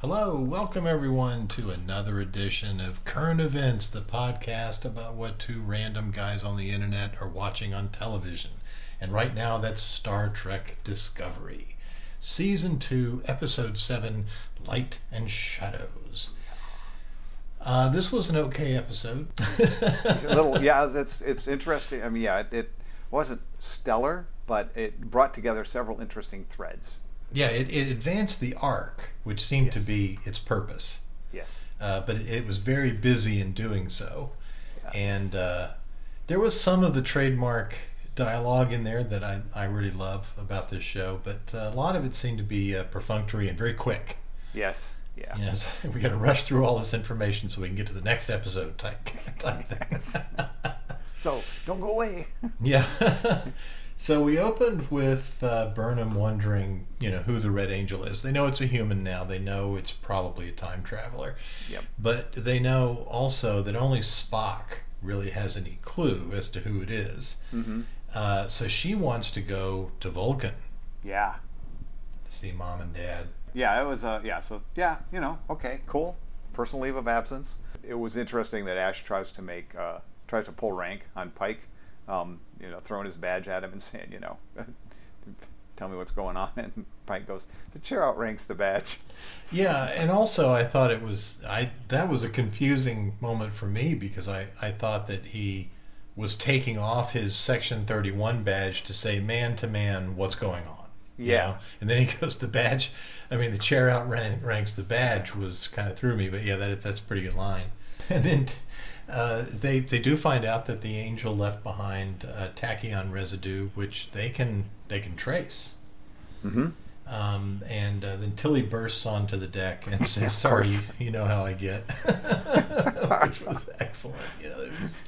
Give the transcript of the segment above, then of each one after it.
Hello, welcome everyone to another edition of Current Events, the podcast about what two random guys on the internet are watching on television. And right now, that's Star Trek Discovery, Season 2, Episode 7 Light and Shadows. Uh, this was an okay episode. little, yeah. It's it's interesting. I mean, yeah, it, it wasn't stellar, but it brought together several interesting threads. Yeah, it, it advanced the arc, which seemed Yes. to be its purpose. Yes. uh, but it, it was very busy in doing so. Yeah. And uh, there was some of the trademark dialogue in there that I, I really love about this show, but uh, a lot of it seemed to be uh, perfunctory and very quick. Yes. Yeah. You know, so we got to rush through all this information so we can get to the next episode type, type thing. So don't go away. yeah. so we opened with uh, Burnham wondering, you know, who the Red Angel is. They know it's a human now. They know it's probably a time traveler. Yep. But they know also that only Spock really has any clue as to who it is. Mm-hmm. Uh, so she wants to go to Vulcan Yeah. to see mom and dad. Yeah. It was. Uh, yeah. So yeah. You know. Okay. Cool. Personal leave of absence. It was interesting that Ash tries to make uh, tries to pull rank on Pike. Um, you know, throwing his badge at him and saying, you know, tell me what's going on. And Pike goes, the chair outranks the badge. Yeah, and also I thought it was I that was a confusing moment for me because I I thought that he was taking off his section 31 badge to say man to man what's going on. you Yeah. know? And then he goes the badge I mean the chair outranks the badge was kind of threw me but yeah that that's a pretty good line. And then uh, they they do find out that the angel left behind uh, tachyon residue which they can they can trace. Mm-hmm. Um, and uh, then Tilly bursts onto the deck and says, "Sorry, you, you know how I get," which was excellent. You know, was,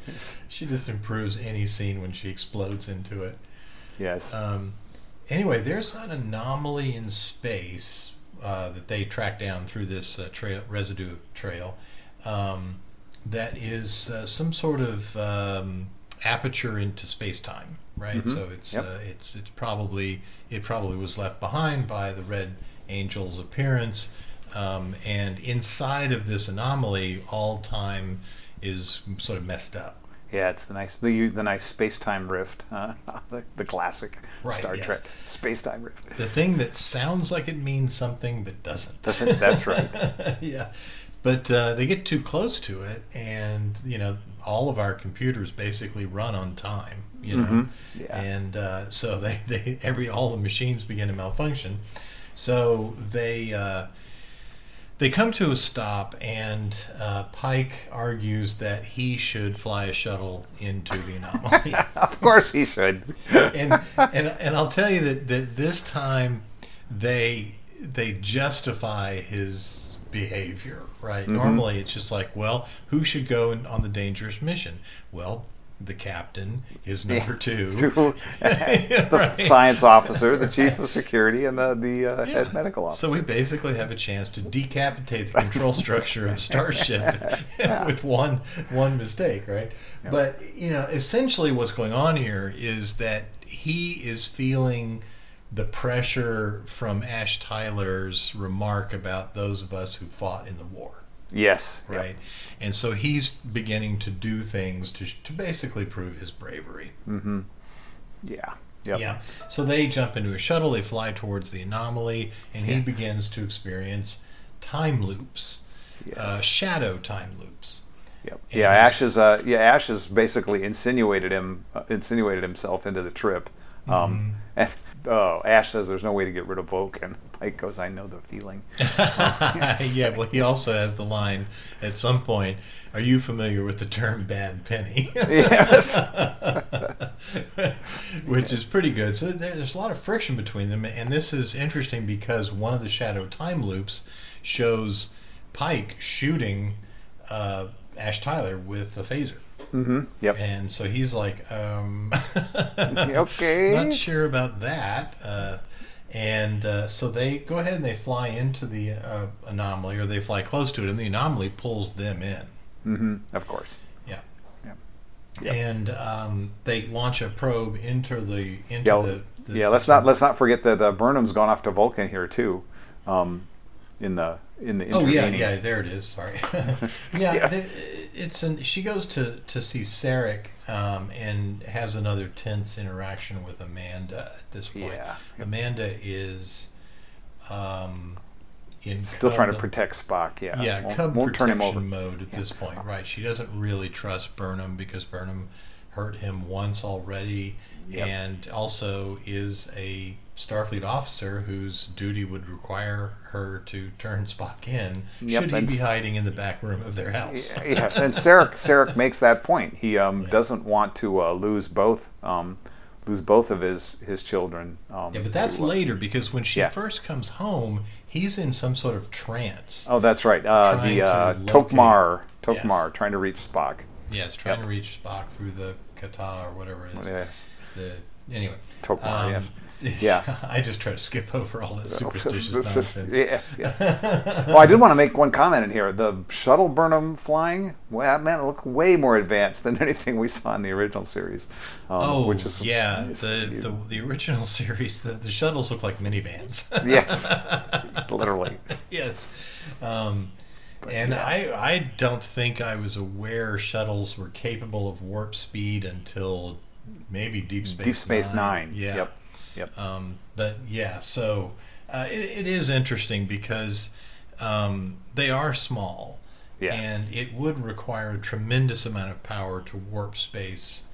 she just improves any scene when she explodes into it. Yes. Um, anyway, there's an anomaly in space uh, that they track down through this uh, trail, residue trail um, that is uh, some sort of um, aperture into space time, right? Mhm. So it's Yep. uh, it's it's probably it probably was left behind by the Red Angel's appearance, um, and inside of this anomaly, all time is sort of messed up. Yeah, it's the nice they use the nice space time rift, uh, the, the classic Right, Star yes. Trek space time rift. The thing that sounds like it means something but doesn't. Doesn't- that's right. yeah. But uh, they get too close to it, and, you know, all of our computers basically run on time, you know. Mhm. Yeah. And uh, so they, they, every, all the machines begin to malfunction. So they, uh, they come to a stop, and uh, Pike argues that he should fly a shuttle into the anomaly of course he should. and and and I'll tell you that, that this time they they justify his behavior, right? Mhm. Normally it's just like, well, who should go in, on the dangerous mission? Well, the captain is number two. The Right. science officer, the chief of security, and the the uh, Yeah. head medical officer. So we basically have a chance to decapitate the control structure of Starship Yeah. with one one mistake, right? Yeah. But you know, essentially, what's going on here is that he is feeling the pressure from Ash Tyler's remark about those of us who fought in the war, yes. Right? And so he's beginning to do things to to basically prove his bravery. Mm-hmm. Yeah. Yep. Yeah. So they jump into a shuttle, they fly towards the anomaly, and he Yeah. begins to experience time loops, Yes. uh, shadow time loops. Yep. and Yeah. Ash is uh, yeah Ash has basically insinuated him uh, insinuated himself into the trip. Mm-hmm. Um, and oh, Ash says there's no way to get rid of Volk, and Pike goes, "I know the feeling." yeah, well, he also has the line at some point Are you familiar with the term bad penny? Yes. Which is pretty good. So there's a lot of friction between them. And this is interesting because one of the shadow time loops shows Pike shooting uh, Ash Tyler with a phaser. Mm-hmm. Yep. And so he's like, um, Okay. not sure about that. Uh, and uh, so they go ahead and they fly into the uh, anomaly, or they fly close to it, and the anomaly pulls them in. Mm-hmm. Of course. Yeah. Yep. Yep. And um, they launch a probe into the into Yeah, the, the yeah. Let's not let's not forget that uh, Burnham's gone off to Vulcan here too. Um, in the in the Oh yeah, yeah. There it is. Sorry. yeah, Yeah. there- it's an. She goes to to see Sarek um, and has another tense interaction with Amanda at this point. Yeah. Amanda is um, in Still trying to protect Spock. Yeah. Yeah, won't, cub won't turn him over. mode at this point. Right. She doesn't really trust Burnham because Burnham hurt him once already, Yep. and also is a Starfleet officer whose duty would require her to turn Spock in Yep, should he be hiding in the back room of their house. yes, and Sarek Sarek makes that point. He um, Yeah. doesn't want to uh, lose both um, lose both of his his children. Um, Yeah, but that's to, uh, later because when she Yeah. first comes home, he's in some sort of trance. Oh, that's right. Uh, the to uh, locate- Tokmar Yes. Tokmar trying to reach Spock. Yes, trying Yep. to reach Spock through the katra or whatever it is. Yeah. The anyway. Tokmar, um, Yeah. I just try to skip over all that superstitious nonsense. yeah, yeah. well, I did want to make one comment in here. The shuttle Burnham flying, well, that man it looked way more advanced than anything we saw in the original series. Um, Oh, which is yeah. The, the the original series, the, the shuttles look like minivans. Yes, literally. yes. Um, and yeah. I I don't think I was aware shuttles were capable of warp speed until maybe Deep Space Deep Space Nine. Yeah. Yep. Yep. Um, but yeah, so uh, it, it is interesting because um, they are small, Yeah. and it would require a tremendous amount of power to warp space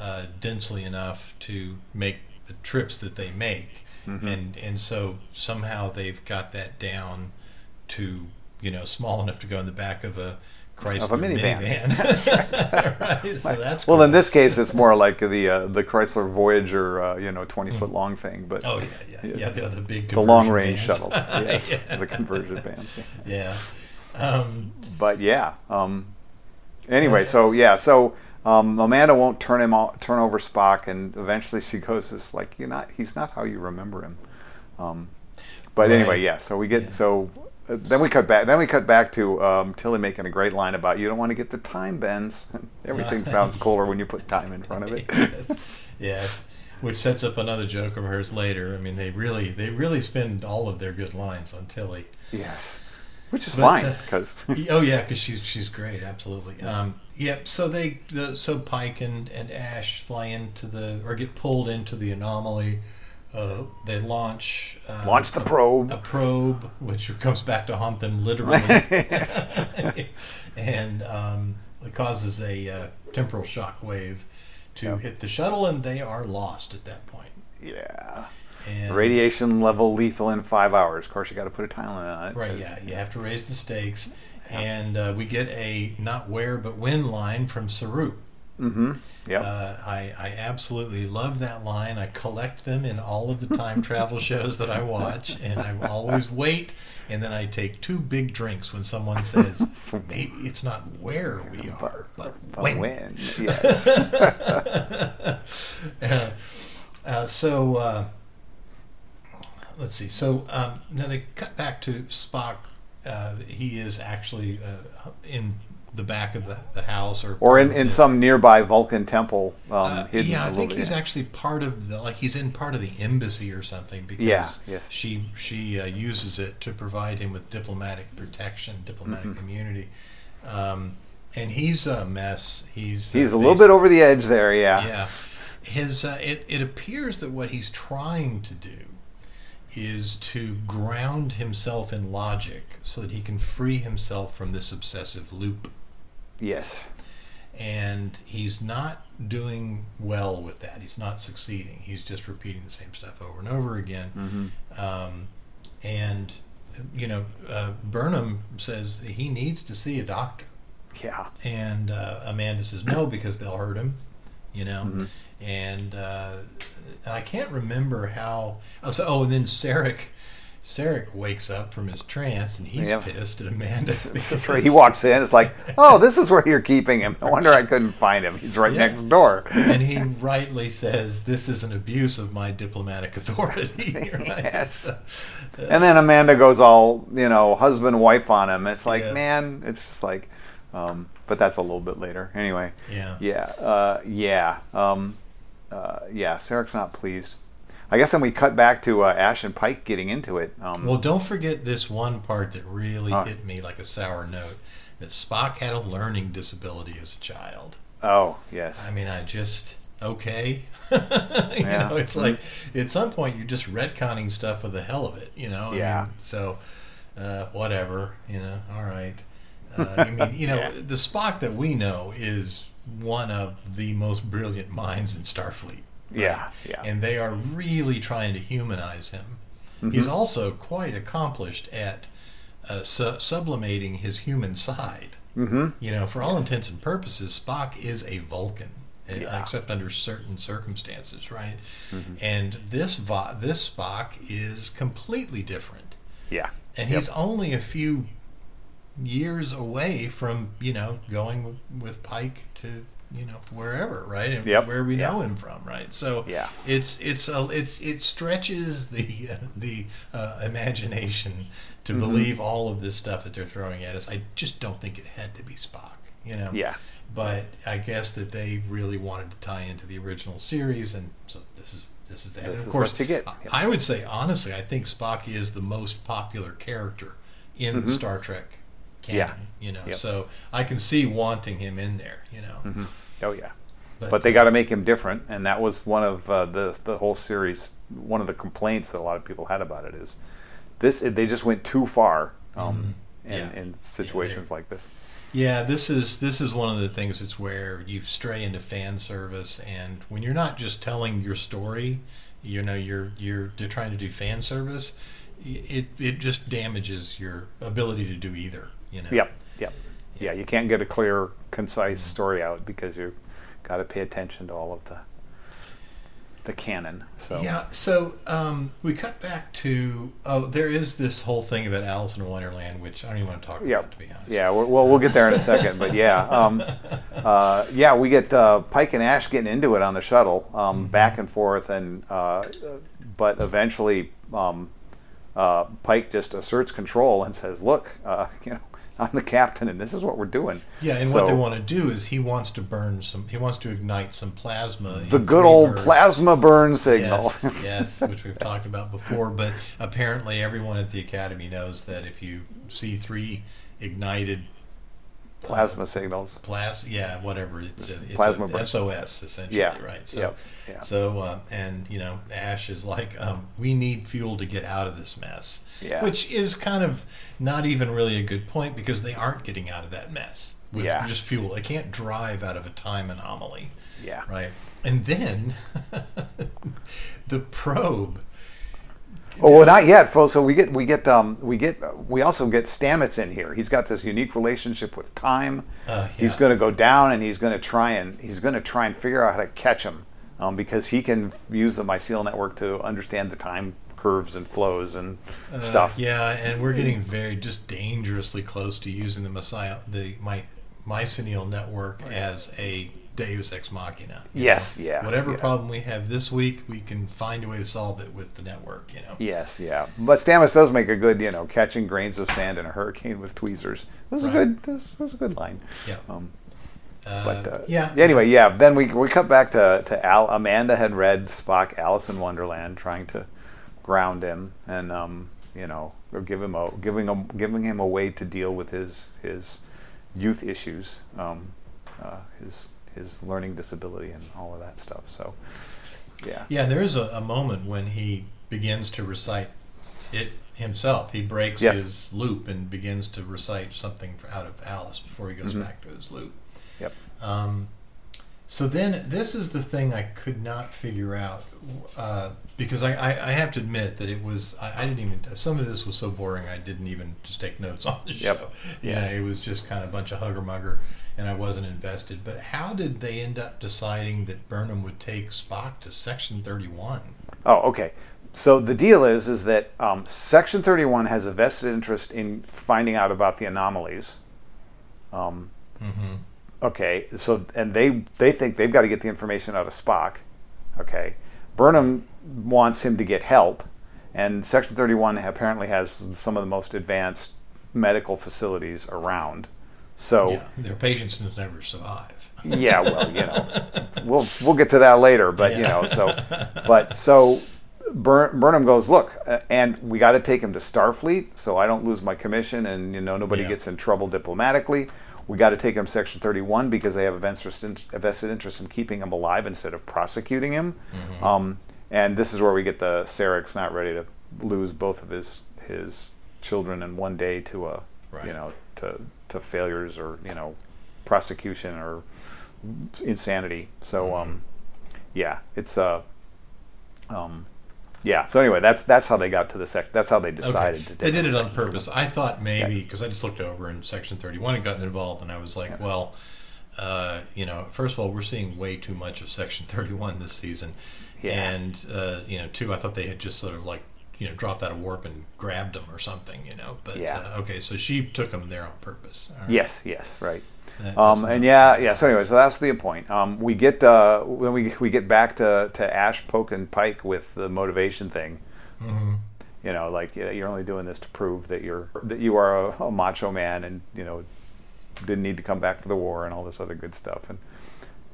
uh, densely enough to make the trips that they make, Mm-hmm. and and so somehow they've got that down to you know small enough to go in the back of a Chrysler Of a minivan. minivan. right, so that's well, cool. in this case, it's more like the uh, the Chrysler Voyager, uh, you know, twenty foot long thing. But Oh yeah, yeah, yeah. The, the big the long range vans. shuttles, yes, Yeah. the conversion vans. Yeah. Um, But yeah. Um, anyway, so yeah, so um, Amanda won't turn him turn over Spock, and eventually she goes, "It's like you're not. He's not how you remember him." Um, but anyway, yeah. So we get Yeah. so. Uh, then we cut back. Then we cut back to um, Tilly making a great line about you don't want to get the time bends. Everything sounds cooler when you put time in front of it. yes, yes. Which sets up another joke of hers later. I mean, they really, they really spend all of their good lines on Tilly. yes, which is But, fine uh, because oh yeah, because she's she's great, absolutely. Um, yeah. So they, the, so Pike and, and Ash fly into the or get pulled into the anomaly. Uh, they launch uh, launch the probe. a probe, which comes back to haunt them literally, and um, it causes a uh, temporal shock wave to Yep. hit the shuttle, and they are lost at that point. yeah, And, radiation level lethal in five hours. Of course, you got to put a time limit on it. Right. yeah, you have to raise the stakes, and uh, we get a not where but when line from Saru. Mm-hmm. Yep. Uh, I, I absolutely love that line. I collect them in all of the time travel shows that I watch, and I always wait, and then I take two big drinks when someone says, maybe it's not where we are, but But when. when? Yes. uh, uh, so, uh, let's see. So um, now they cut back to Spock. Uh, he is actually uh, in the back of the, the house, or or in, in the- some nearby Vulcan temple, um, uh, yeah, I think he's actually part of the like he's in part of the embassy or something because Yeah, yes. she she uh, uses it to provide him with diplomatic protection, diplomatic Mm-hmm. immunity, um, and he's a mess. He's uh, He's a little bit over the edge there, yeah. yeah. His uh, it it appears that what he's trying to do is to ground himself in logic so that he can free himself from this obsessive loop Yes. and he's not doing well with that. He's not succeeding. He's just repeating the same stuff over and over again. Mm-hmm. Um, and you know, uh, Burnham says he needs to see a doctor, Yeah. and uh, Amanda says no because they'll hurt him. You know, Mhm. and uh, and I can't remember how. Oh, so, oh, and then Sarek. Sarek wakes up from his trance and he's Yeah. pissed at Amanda. That's right. He walks in. It's like, oh, this is where you're keeping him. No wonder I couldn't find him. He's right Yeah. next door. and he rightly says this is an abuse of my diplomatic authority. right? Yes. Uh, And then Amanda goes all, you know, husband wife on him. It's like, Yeah. man, it's just like, um, but that's a little bit later. Anyway, yeah. yeah, uh, yeah, um, uh, yeah. Sarek's not pleased. I guess then we cut back to uh, Ash and Pike getting into it. Um, Well, don't forget this one part that really Oh. hit me like a sour note. That Spock had a learning disability as a child. oh yes, I mean, I just okay. you Yeah. know, it's like at some point you're just retconning stuff for the hell of it. You know. I Yeah. Mean, so, uh, whatever. You know. All right. Uh, I mean, you know, Yeah. the Spock that we know is one of the most brilliant minds in Starfleet. Yeah, yeah, And they are really trying to humanize him. Mm-hmm. He's also quite accomplished at uh, su- sublimating his human side. mm-hmm. You know, for all intents and purposes, Spock is a Vulcan, uh, Yeah. except under certain circumstances, right? Mm-hmm. And this Va- this Spock is completely different, yeah, and Yep. he's only a few years away from you know going with Pike to you know wherever, right? And Yep. where we Yeah. know him from, right? So Yeah. it's it's a, it's it stretches the uh, the uh, imagination to Mm-hmm. believe all of this stuff that they're throwing at us. I just don't think it had to be Spock, you know. yeah, But I guess that they really wanted to tie into the original series, and so this is this is that. This and of course, you get. I- Yep. I would say honestly, I think Spock is the most popular character in the Star Trek Mm-hmm. Yeah. You know, Yep. so I can see wanting him in there. You know, oh yeah. But they got to make him different, and that was one of uh, the the whole series. One of the complaints that a lot of people had about it is this: they just went too far um, in, Mm-hmm. Yeah. in situations like this. Yeah, this is this is one of the things. It's where you stray into fan service, and when you're not just telling your story, you know, you're you're, you're trying to do fan service. It it just damages your ability to do either. You know. Yep, yep, yeah. You can't get a clear, concise story out because you got to pay attention to all of the the canon. So Yeah. So um, we cut back to oh, there is this whole thing about Alice in Wonderland, which I don't even want to talk Yeah, about, to be honest. yeah. Well, well, we'll get there in a second, but yeah, um, uh, yeah. We get uh, Pike and Ash getting into it on the shuttle, um, Mm-hmm. back and forth, and uh, but eventually, um, uh, Pike just asserts control and says, "Look, uh, you know, I'm the captain, and this is what we're doing." Yeah, and what they want to do is he wants to burn some. He wants to ignite some plasma. The good old bursts. plasma burn signal. Yes, yes, which we've talked about before. But apparently, everyone at the academy knows that if you see three ignited plasma signals. plas, yeah, whatever it's a, it's Plasma a. SOS essentially, Yeah, right? So, yep, yeah. so uh, and you know, Ash is like, um, we need fuel to get out of this mess, Yeah. which is kind of not even really a good point because they aren't getting out of that mess with Yeah. just fuel. They can't drive out of a time anomaly. Yeah. Right. And then the probe. Oh, well, not yet, folks. So we get we get um, we get we also get Stamets in here. He's got this unique relationship with time. Uh, He's going to go down, and he's going to try and he's going to try and figure out how to catch him, um, because he can use the mycelial network to understand the time curves and flows and Uh, stuff. Yeah, and we're getting very just dangerously close to using the Messiah, the my mycelial network as a Deus ex machina. Yes, know? yeah, Whatever yeah. problem we have this week, we can find a way to solve it with the network. You know. Yes, yeah. But Stamets does make a good, you know, catching grains of sand in a hurricane with tweezers. It was Right. a good. This was a good line. Yeah. Um, Uh, But uh, yeah. Anyway, yeah. Then we we cut back to to Al. Amanda had read Spock Alice in Wonderland, trying to ground him and um, you know give him a giving him giving him a way to deal with his his youth issues, um, uh, his his learning disability and all of that stuff. So yeah. Yeah, there is a, a moment when he begins to recite it himself. He breaks Yes. his loop and begins to recite something out of Alice before he goes Mhm. back to his loop. Yep. Um, so then, this is the thing I could not figure out uh, because I, I, I have to admit that it was I, I didn't even some of this was so boring I didn't even just take notes on the Yep. show. You Yeah. know, it was just kind of a bunch of hugger mugger, and I wasn't invested. But how did they end up deciding that Burnham would take Spock to Section Thirty One? Oh, okay. So the deal is, is that um, Section 31 has a vested interest in finding out about the anomalies. Um, Mm-hmm. okay, so and they they think they've got to get the information out of Spock. Okay, Burnham wants him to get help, and Section 31 apparently has some of the most advanced medical facilities around. So Yeah, their patients never survive. yeah, well, you know, we'll we'll get to that later, but you know, so but so Bur- Burnham goes, look, uh, and we got to take him to Starfleet, so I don't lose my commission, and you know nobody Yeah. gets in trouble diplomatically. We got to take him Section 31 because they have a vested in- a vested interest in keeping him alive instead of prosecuting him. Mm-hmm. Um, and this is where we get the Sarek's not ready to lose both of his his children in one day to a Right. you know to to failures or you know prosecution or insanity. So Mm-hmm. um, yeah, it's uh, um, yeah. So anyway, that's that's how they got to the sec. That's how they decided Okay. to. They did it on purpose. I thought maybe because I just looked over in Section 31 and gotten involved, and I was like, well, uh, you know, first of all, we're seeing way too much of Section 31 this season, Yeah. and uh, you know, two, I thought they had just sort of like you know dropped out of warp and grabbed them or something, you know. But Yeah. uh, okay, so she took them there on purpose. Right. Yes, yes, right. Um, and yeah, yeah. So anyway, so that's the point. Um, we get uh, when we we get back to, to Ash Poke, and Pike with the motivation thing. Mhm. You know, like you're only doing this to prove that you're that you are a, a macho man, and you know didn't need to come back for the war and all this other good stuff. And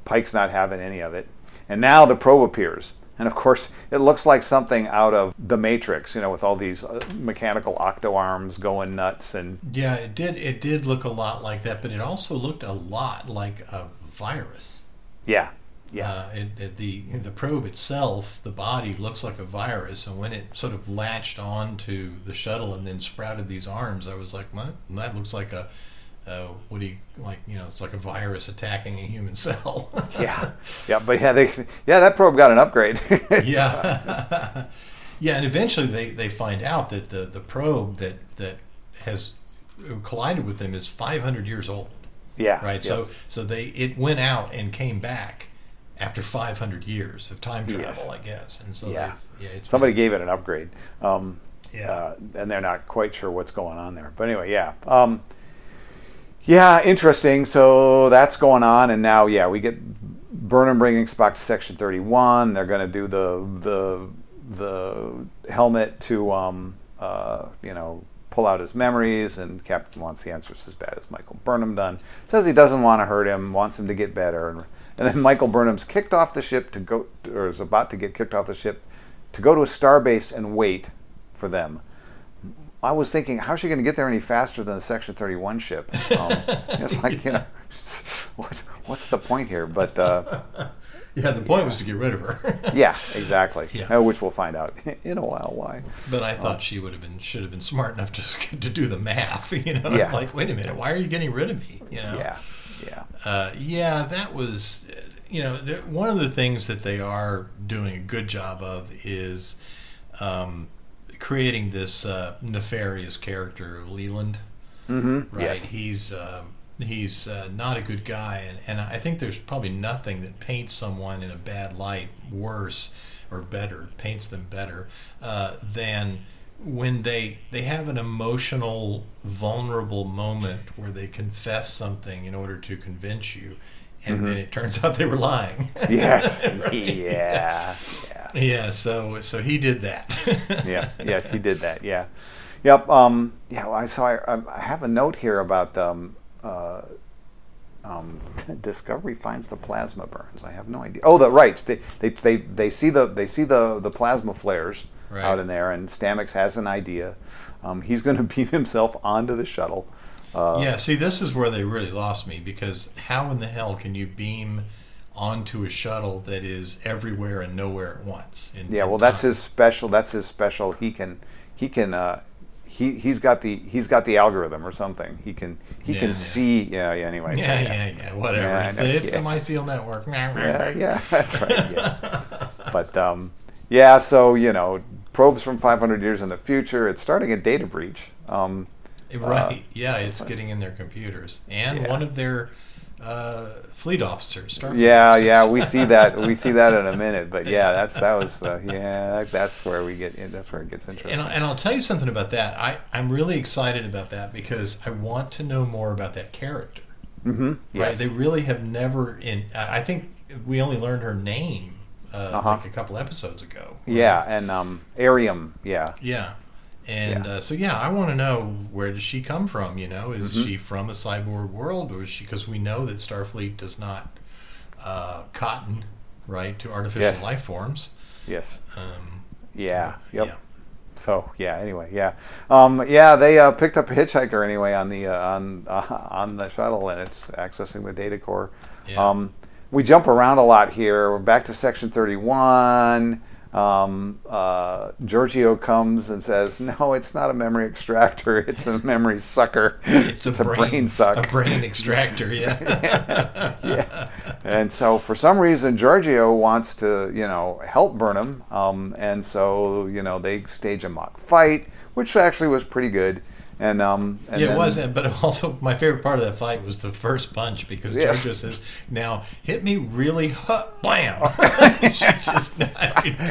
Pike's not having any of it. And now the probe appears. And of course, it looks like something out of The Matrix, you know, with all these uh, mechanical octo arms going nuts. And Yeah, it did. It did look a lot like that, but it also looked a lot like a virus. yeah, yeah, Uh, it, it, the the probe itself, the body looks like a virus, and when it sort of latched onto the shuttle and then sprouted these arms, I was like, "What? That looks like a uh, what do you like? You know, it's like a virus attacking a human cell." yeah, yeah. But yeah, they, yeah, that probe got an upgrade. yeah, yeah, and eventually they, they find out that the, the probe that that has collided with them is 500 years old. yeah, right? yeah. So so they it went out and came back after 500 years of time travel, Yes. I guess. And so Yeah. they- yeah, it's somebody gave it an upgrade. Um, Yeah. uh, and they're not quite sure what's going on there. But anyway, yeah. Um, yeah, interesting. So that's going on, and now, yeah, we get Burnham bringing Spock to Section 31. They're going to do the the the helmet to, um, uh, you know, pull out his memories, and Captain wants the answers as bad as Michael Burnham done. Says he doesn't want to hurt him, wants him to get better, and, and then Michael Burnham's kicked off the ship to go, or is about to get kicked off the ship to go to a starbase and wait for them. I was thinking, how's she going to get there any faster than the Section 31 ship? Um, it's like, you know, what, what's the point here? But uh, yeah, the point was to get rid of her. yeah, exactly. Yeah. Uh, which we'll find out in a while why. But I thought she would have been should have been smart enough to to do the math. You know, Yeah. like wait a minute, why are you getting rid of me? You know, Yeah, yeah, uh, yeah, that was, you know, one of the things that they are doing a good job of is um, creating this uh, nefarious character of Leland. mm-hmm. Right? Yes. He's um, he's uh, not a good guy, and, and I think there's probably nothing that paints someone in a bad light worse or better, paints them better uh, than when they they have an emotional, vulnerable moment where they confess something in order to convince you, and then it turns out they were lying. Mm-hmm. Yes. Right? Yeah. Yeah. Yeah. So so he did that. yeah, yes, he did that. Yeah, yep. Um, yeah, well, I saw. I, I have a note here about um, uh, um, Discovery finds the plasma burns. I have no idea. Oh, the right. They they, they, they see the they see the the plasma flares Right. out in there, and Stamets has an idea. Um, he's going to beam himself onto the shuttle. Uh, Yeah, see, this is where they really lost me because how in the hell can you beam onto a shuttle that is everywhere and nowhere at once? In, Yeah, in well, that's his special. That's his special. He can, he can, uh, he he's got the he's got the algorithm or something. He can he Yeah, can yeah. see. Yeah, yeah. Anyway. Yeah, yeah, yeah, whatever. Yeah, it's know, the, it's yeah. the mycelial network. Yeah, yeah, that's right. Yeah. but um, yeah, so you know, probes from 500 years in the future. It's starting a data breach. Um, Right. yeah, it's getting in their computers and Yeah. one of their uh, fleet officers. Starfleet yeah, officers. yeah, we see that. We see that in a minute. But yeah, that's that was uh, yeah, that's where we get. That's where it gets interesting. And, and I'll tell you something about that. I, I'm really excited about that because I want to know more about that character. mm-hmm. Right? They really have never in. I think we only learned her name uh, Uh-huh. like a couple episodes ago. yeah, and um, Airiam. Yeah. Yeah. And Yeah. Uh, so yeah, I want to know where does she come from? You know, is Mm-hmm. she from a cyborg world, or is she? Because we know that Starfleet does not uh, cotton right to artificial Yes. life forms. Yes. Um, Yeah. Yep. Yeah. So yeah. Anyway, yeah, um, yeah. They uh, picked up a hitchhiker anyway on the uh, on uh, on the shuttle, and it's accessing the data core. Yeah. Um, we jump around a lot here. We're back to section thirty-one. Um, uh, Georgiou comes and says, "No, it's not a memory extractor. It's a memory sucker. It's, a, brain, suck." A brain extractor, yeah. yeah. And so for some reason, Georgiou wants to, you know, help Burnham. Um, and so, you know, they stage a mock fight, which actually was pretty good. And, um, and yeah, then- it wasn't. But also, my favorite part of that fight was the first punch because Yeah. Jojo says, "Now hit me really, hu- blam!" She's just not,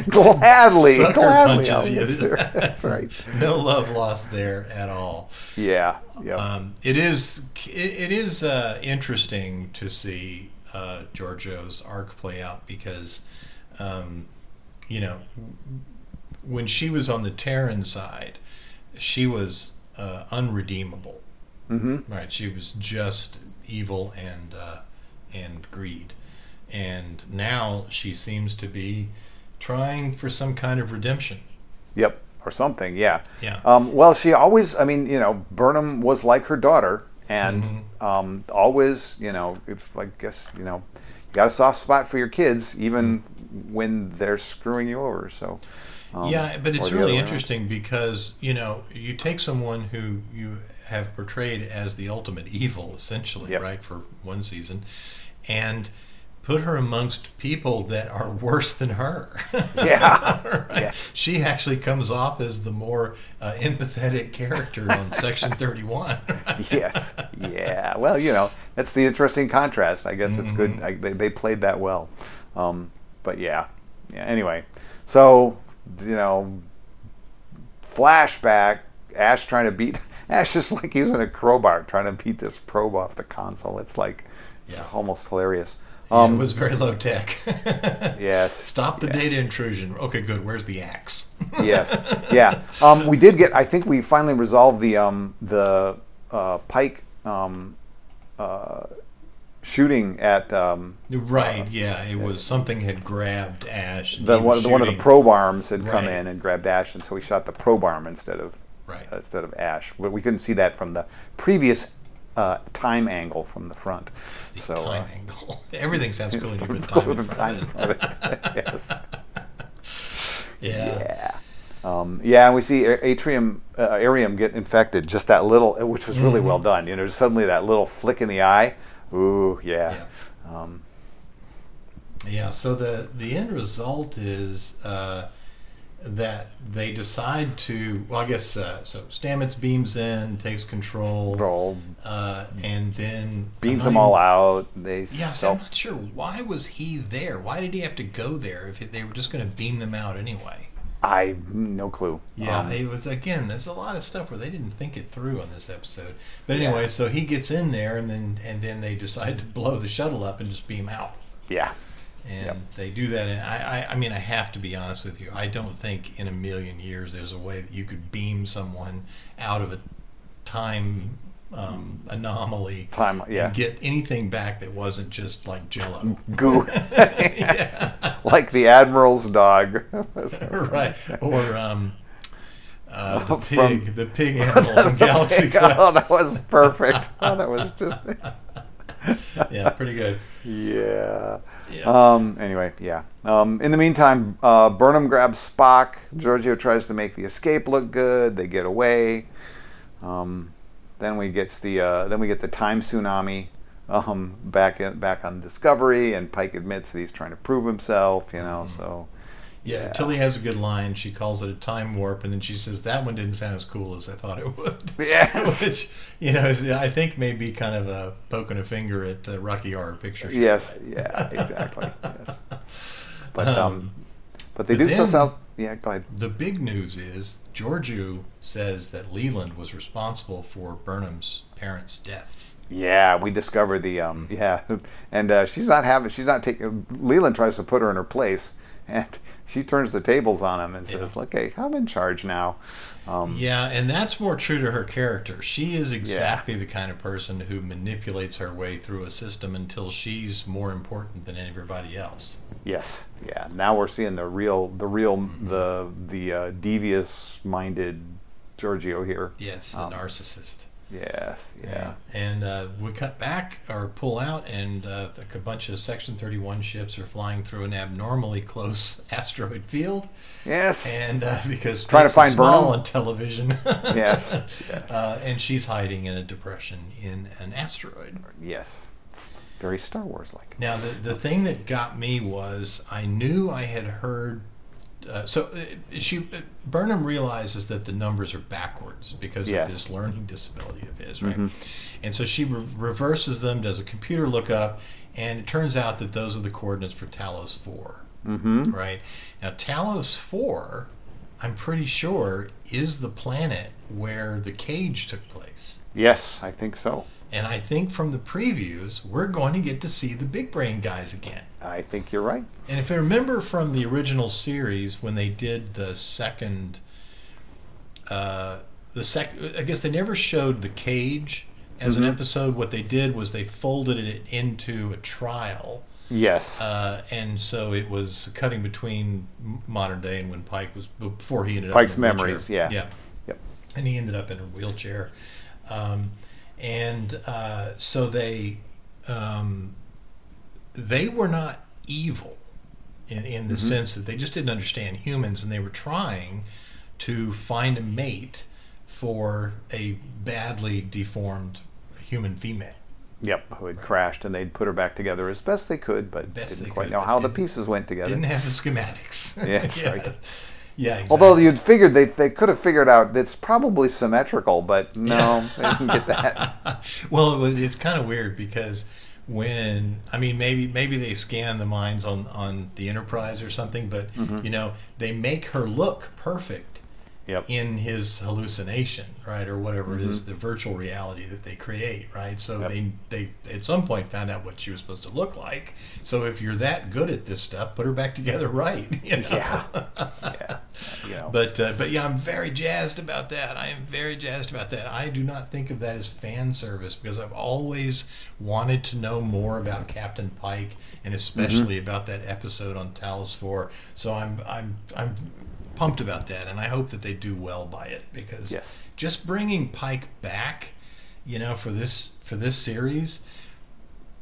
Gladly, Sucker gladly. punches you. That's right. no love lost there at all. Yeah. Yep. Um, it is it, it is uh, interesting to see uh, Georgiou's arc play out because, um, you know, when she was on the Terran side, she was uh, unredeemable. hmm Right, she was just evil and uh, and greed, and now she seems to be trying for some kind of redemption. Yep. Or something. Yeah. Yeah. Um, well, she always, I mean, you know, Burnham was like her daughter, and Mm-hmm. um, always, you know, it's like, guess, you know, you got a soft spot for your kids, even when they're screwing you over. So, um, yeah, but it's really other way around. interesting because you know you take someone who you have portrayed as the ultimate evil, essentially, Yep. right, for one season, and put her amongst people that are worse than her. Yeah. Right? Yeah. She actually comes off as the more uh, empathetic character on Section Thirty-One. yes. Yeah. Well, you know, that's the interesting contrast. I guess it's good. Mm-hmm. I, they, they played that well. Um, but yeah. Yeah. Anyway, so you know, flashback. Ash trying to beat. Ash is like using a crowbar trying to beat this probe off the console. It's like it's Yeah. almost hilarious. Yeah, Um, it was very low tech. yes. Stop the data intrusion. Okay, good. Where's the axe? yes, yeah. Um, we did get. I think we finally resolved the um, the uh, Pike um, uh, shooting at um, Right. Yeah. It was something had grabbed Ash. the one, the, one of the probe arms had come in and grabbed Ash, and so we shot the probe arm instead of Right. instead of Ash. But we couldn't see that from the previous uh, time angle from the front. The so time uh, angle. Everything sounds cool when you put time in front time in front of it. yes. Yeah. Yeah. Um, yeah, and we see Atrium, uh, Airiam get infected. Just that little, which was really well done. You know, suddenly that little flick in the eye. Ooh, yeah. Um, Yeah. So the the end result is uh, that they decide to. Well, I guess uh, so. Stamets beams in, takes control, roll uh, and then beams them not all out. They Yeah, so I'm not sure why was he there. Why did he have to go there if they were just going to beam them out anyway? I no clue. Yeah, Um, it was again. There's a lot of stuff where they didn't think it through on this episode. But anyway, so he gets in there, and then and then they decide to blow the shuttle up and just beam out. yeah. And Yep. they do that. And I, I, I mean, I have to be honest with you. I don't think in a million years there's a way that you could beam someone out of a time um, anomaly Time. Yeah. and get anything back that wasn't just like Jello. Goo. yeah. like the Admiral's dog. right. Or um, uh, the From- pig, the pig animal from Galaxy Quest. oh, that was perfect. Oh, that was just. yeah, pretty good. Yeah. Yeah. Um, anyway, yeah. Um, in the meantime, uh, Burnham grabs Spock. Georgiou tries to make the escape look good. They get away. Um, then we gets the uh, then we get the time tsunami um, back in, back on Discovery, and Pike admits that he's trying to prove himself. You know, so yeah, yeah. Tilly has a good line. She calls it a time warp, and then she says that one didn't sound as cool as I thought it would. Yes. Which you know, is, I think may be kind of a poking a finger at uh, Rocky Horror Picture Show. yes, yeah, exactly. yes. But um, Um, but they but do still then- sell. Yeah, go ahead. The big news is Georgiou says that Leland was responsible for Burnham's parents' deaths. Yeah, we discover the um yeah, and uh, she's not having she's not taking. Leland tries to put her in her place, and she turns the tables on him and Yeah. says, "Okay, I'm in charge now." Um, Yeah, and that's more true to her character. She is exactly the kind of person who manipulates her way through a system until she's more important than everybody else. Yes, yeah. Now we're seeing the real, the real, the the uh, devious-minded Georgiou here. Yes, the Um, narcissist. Yes, yeah. And uh, we cut back or pull out, and uh, a bunch of Section 31 ships are flying through an abnormally close asteroid field. Yes. And uh, because Trying to find Burnham? on television, Yes, yes. Uh, and she's hiding in a depression in an asteroid. yes. Very Star Wars-like. Now, the, the thing that got me was I knew I had heard. Uh, so uh, she uh, Burnham realizes that the numbers are backwards because Yes. of this learning disability of his, right? Mhm. And so she re- reverses them, does a computer lookup, and it turns out that those are the coordinates for Talos Four, Mm-hmm. right? Now, Talos Four, I'm pretty sure, is the planet where the cage took place. Yes, I think so. And I think from the previews, we're going to get to see the big brain guys again. I think you're right. And if I remember from the original series, when they did the second, uh, the sec, I guess they never showed the cage as Mhm. an episode. What they did was they folded it into a trial, Yes. uh, and so it was cutting between modern day and when Pike was before he ended up. Pike's in a wheelchair. memories, yeah. yeah, Yep. and he ended up in a wheelchair, um, and uh, so they um, they were not evil in, in the Mhm. sense that they just didn't understand humans, and they were trying to find a mate for a badly deformed human female. Yep, who had crashed, and they'd put her back together as best they could, but Best didn't quite could, know how the pieces went together. Didn't have the schematics. Yeah, yeah. right. Yeah, exactly. Although you'd figured they, they could have figured out it's probably symmetrical, but no, they didn't get that. well, it was- it's kind of weird because when I mean maybe maybe they scan the minds on on the Enterprise or something, but Mhm. you know they make her look perfect Yep. in his hallucination, right, or whatever it is, Mhm. the virtual reality that they create, right? So Yep. they they at some point found out what she was supposed to look like. So if you're that good at this stuff, put her back together right. You know? Yeah. Yeah. You know. But uh, but yeah, I'm very jazzed about that. I am very jazzed about that. I do not think of that as fan service because I've always wanted to know more about Captain Pike and especially Mm-hmm. about that episode on Talos Four. So I'm I'm I'm pumped about that, and I hope that they do well by it because Yes. just bringing Pike back, you know, for this for this series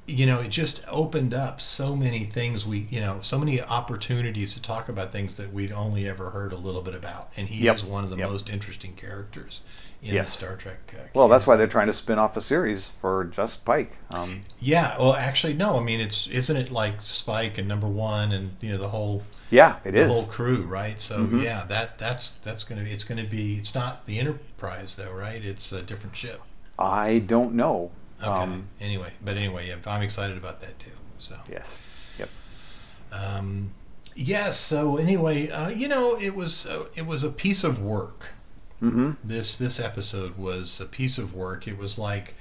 you know, it just opened up so many things we, you know, so many opportunities to talk about things that we'd only ever heard a little bit about. And he Yep. is one of the Yep. most interesting characters in Yes. the Star Trek. Uh, well, that's why they're trying to spin off a series for just Pike. Um, Yeah. Well, actually, no. I mean, it's isn't it like Spike and Number One and you know the whole yeah, it the is. whole crew, right? So Mhm. yeah, that that's that's gonna be it's gonna be it's not the Enterprise though, right? It's a different ship. I don't know. Okay. Um, anyway, but anyway, yeah, I'm excited about that too. So. yes. Yep. Um, yes. so anyway, uh, you know, it was uh, it was a piece of work. Mm-hmm. This this episode was a piece of work. It was like,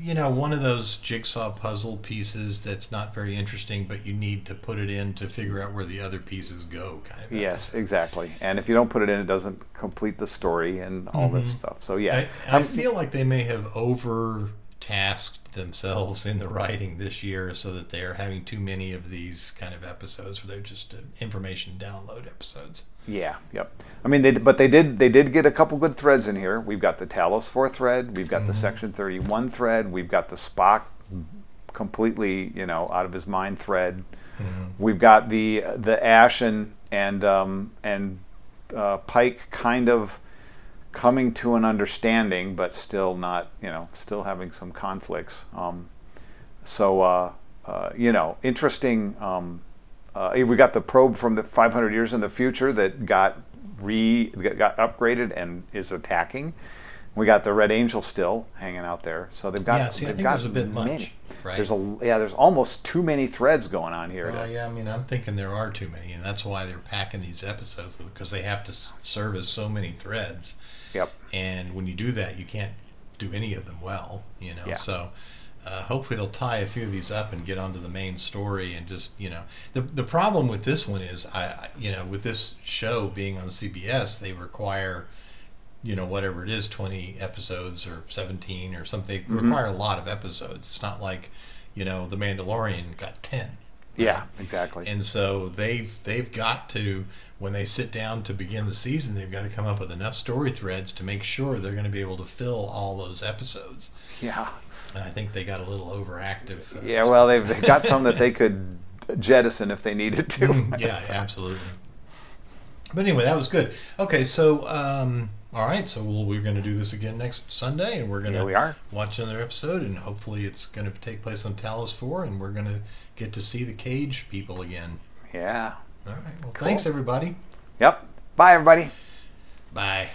you know, one of those jigsaw puzzle pieces that's not very interesting, but you need to put it in to figure out where the other pieces go. Kind of. Yes, exactly. And if you don't put it in, it doesn't complete the story and all this Mhm. stuff. So yeah, I, I feel like they may have over tasked themselves in the writing this year so that they are having too many of these kind of episodes where they're just uh, information download episodes. Yeah, yep. I mean, they but they did they did get a couple good threads in here. We've got the Talos Four thread. We've got the Mhm. Section Thirty One thread. We've got the Spock completely you know out of his mind thread. Mhm. We've got the the Ash and and um, and uh, Pike kind of coming to an understanding, but still not you know still having some conflicts. Um, so uh, uh, you know, interesting. Um, uh, we got the probe from the 500 years in the future that got re got upgraded and is attacking. We got the Red Angel still hanging out there, so they've got. Yeah, see, I think there's a bit much, right? There's a yeah. There's almost too many threads going on here. Well, to- yeah, I mean, I'm thinking there are too many, and that's why they're packing these episodes because they have to service so many threads. Yep. And when you do that, you can't do any of them well, you know. Yeah. So, uh, hopefully they'll tie a few of these up and get onto the main story and just you know the the problem with this one is I you know with this show being on CBS they require you know whatever it is 20 episodes or 17 or something they require a lot of episodes it's not like you know the Mandalorian got 10 Yeah, exactly. and so they've they've got to when they sit down to begin the season, they've got to come up with enough story threads to make sure they're going to be able to fill all those episodes. yeah. And I think they got a little overactive. uh, Yeah, well, they've, they've got some that they could jettison if they needed to. Yeah, absolutely. But anyway, that was good. Okay, so um, all right, so we'll, we're going to do this again next Sunday, and we're going to we are. watch another episode, and hopefully it's going to take place on Talos Four, and we're going to get to see the Cage people again. Yeah. All right. Well, Cool. thanks everybody. Yep. Bye, everybody. Bye.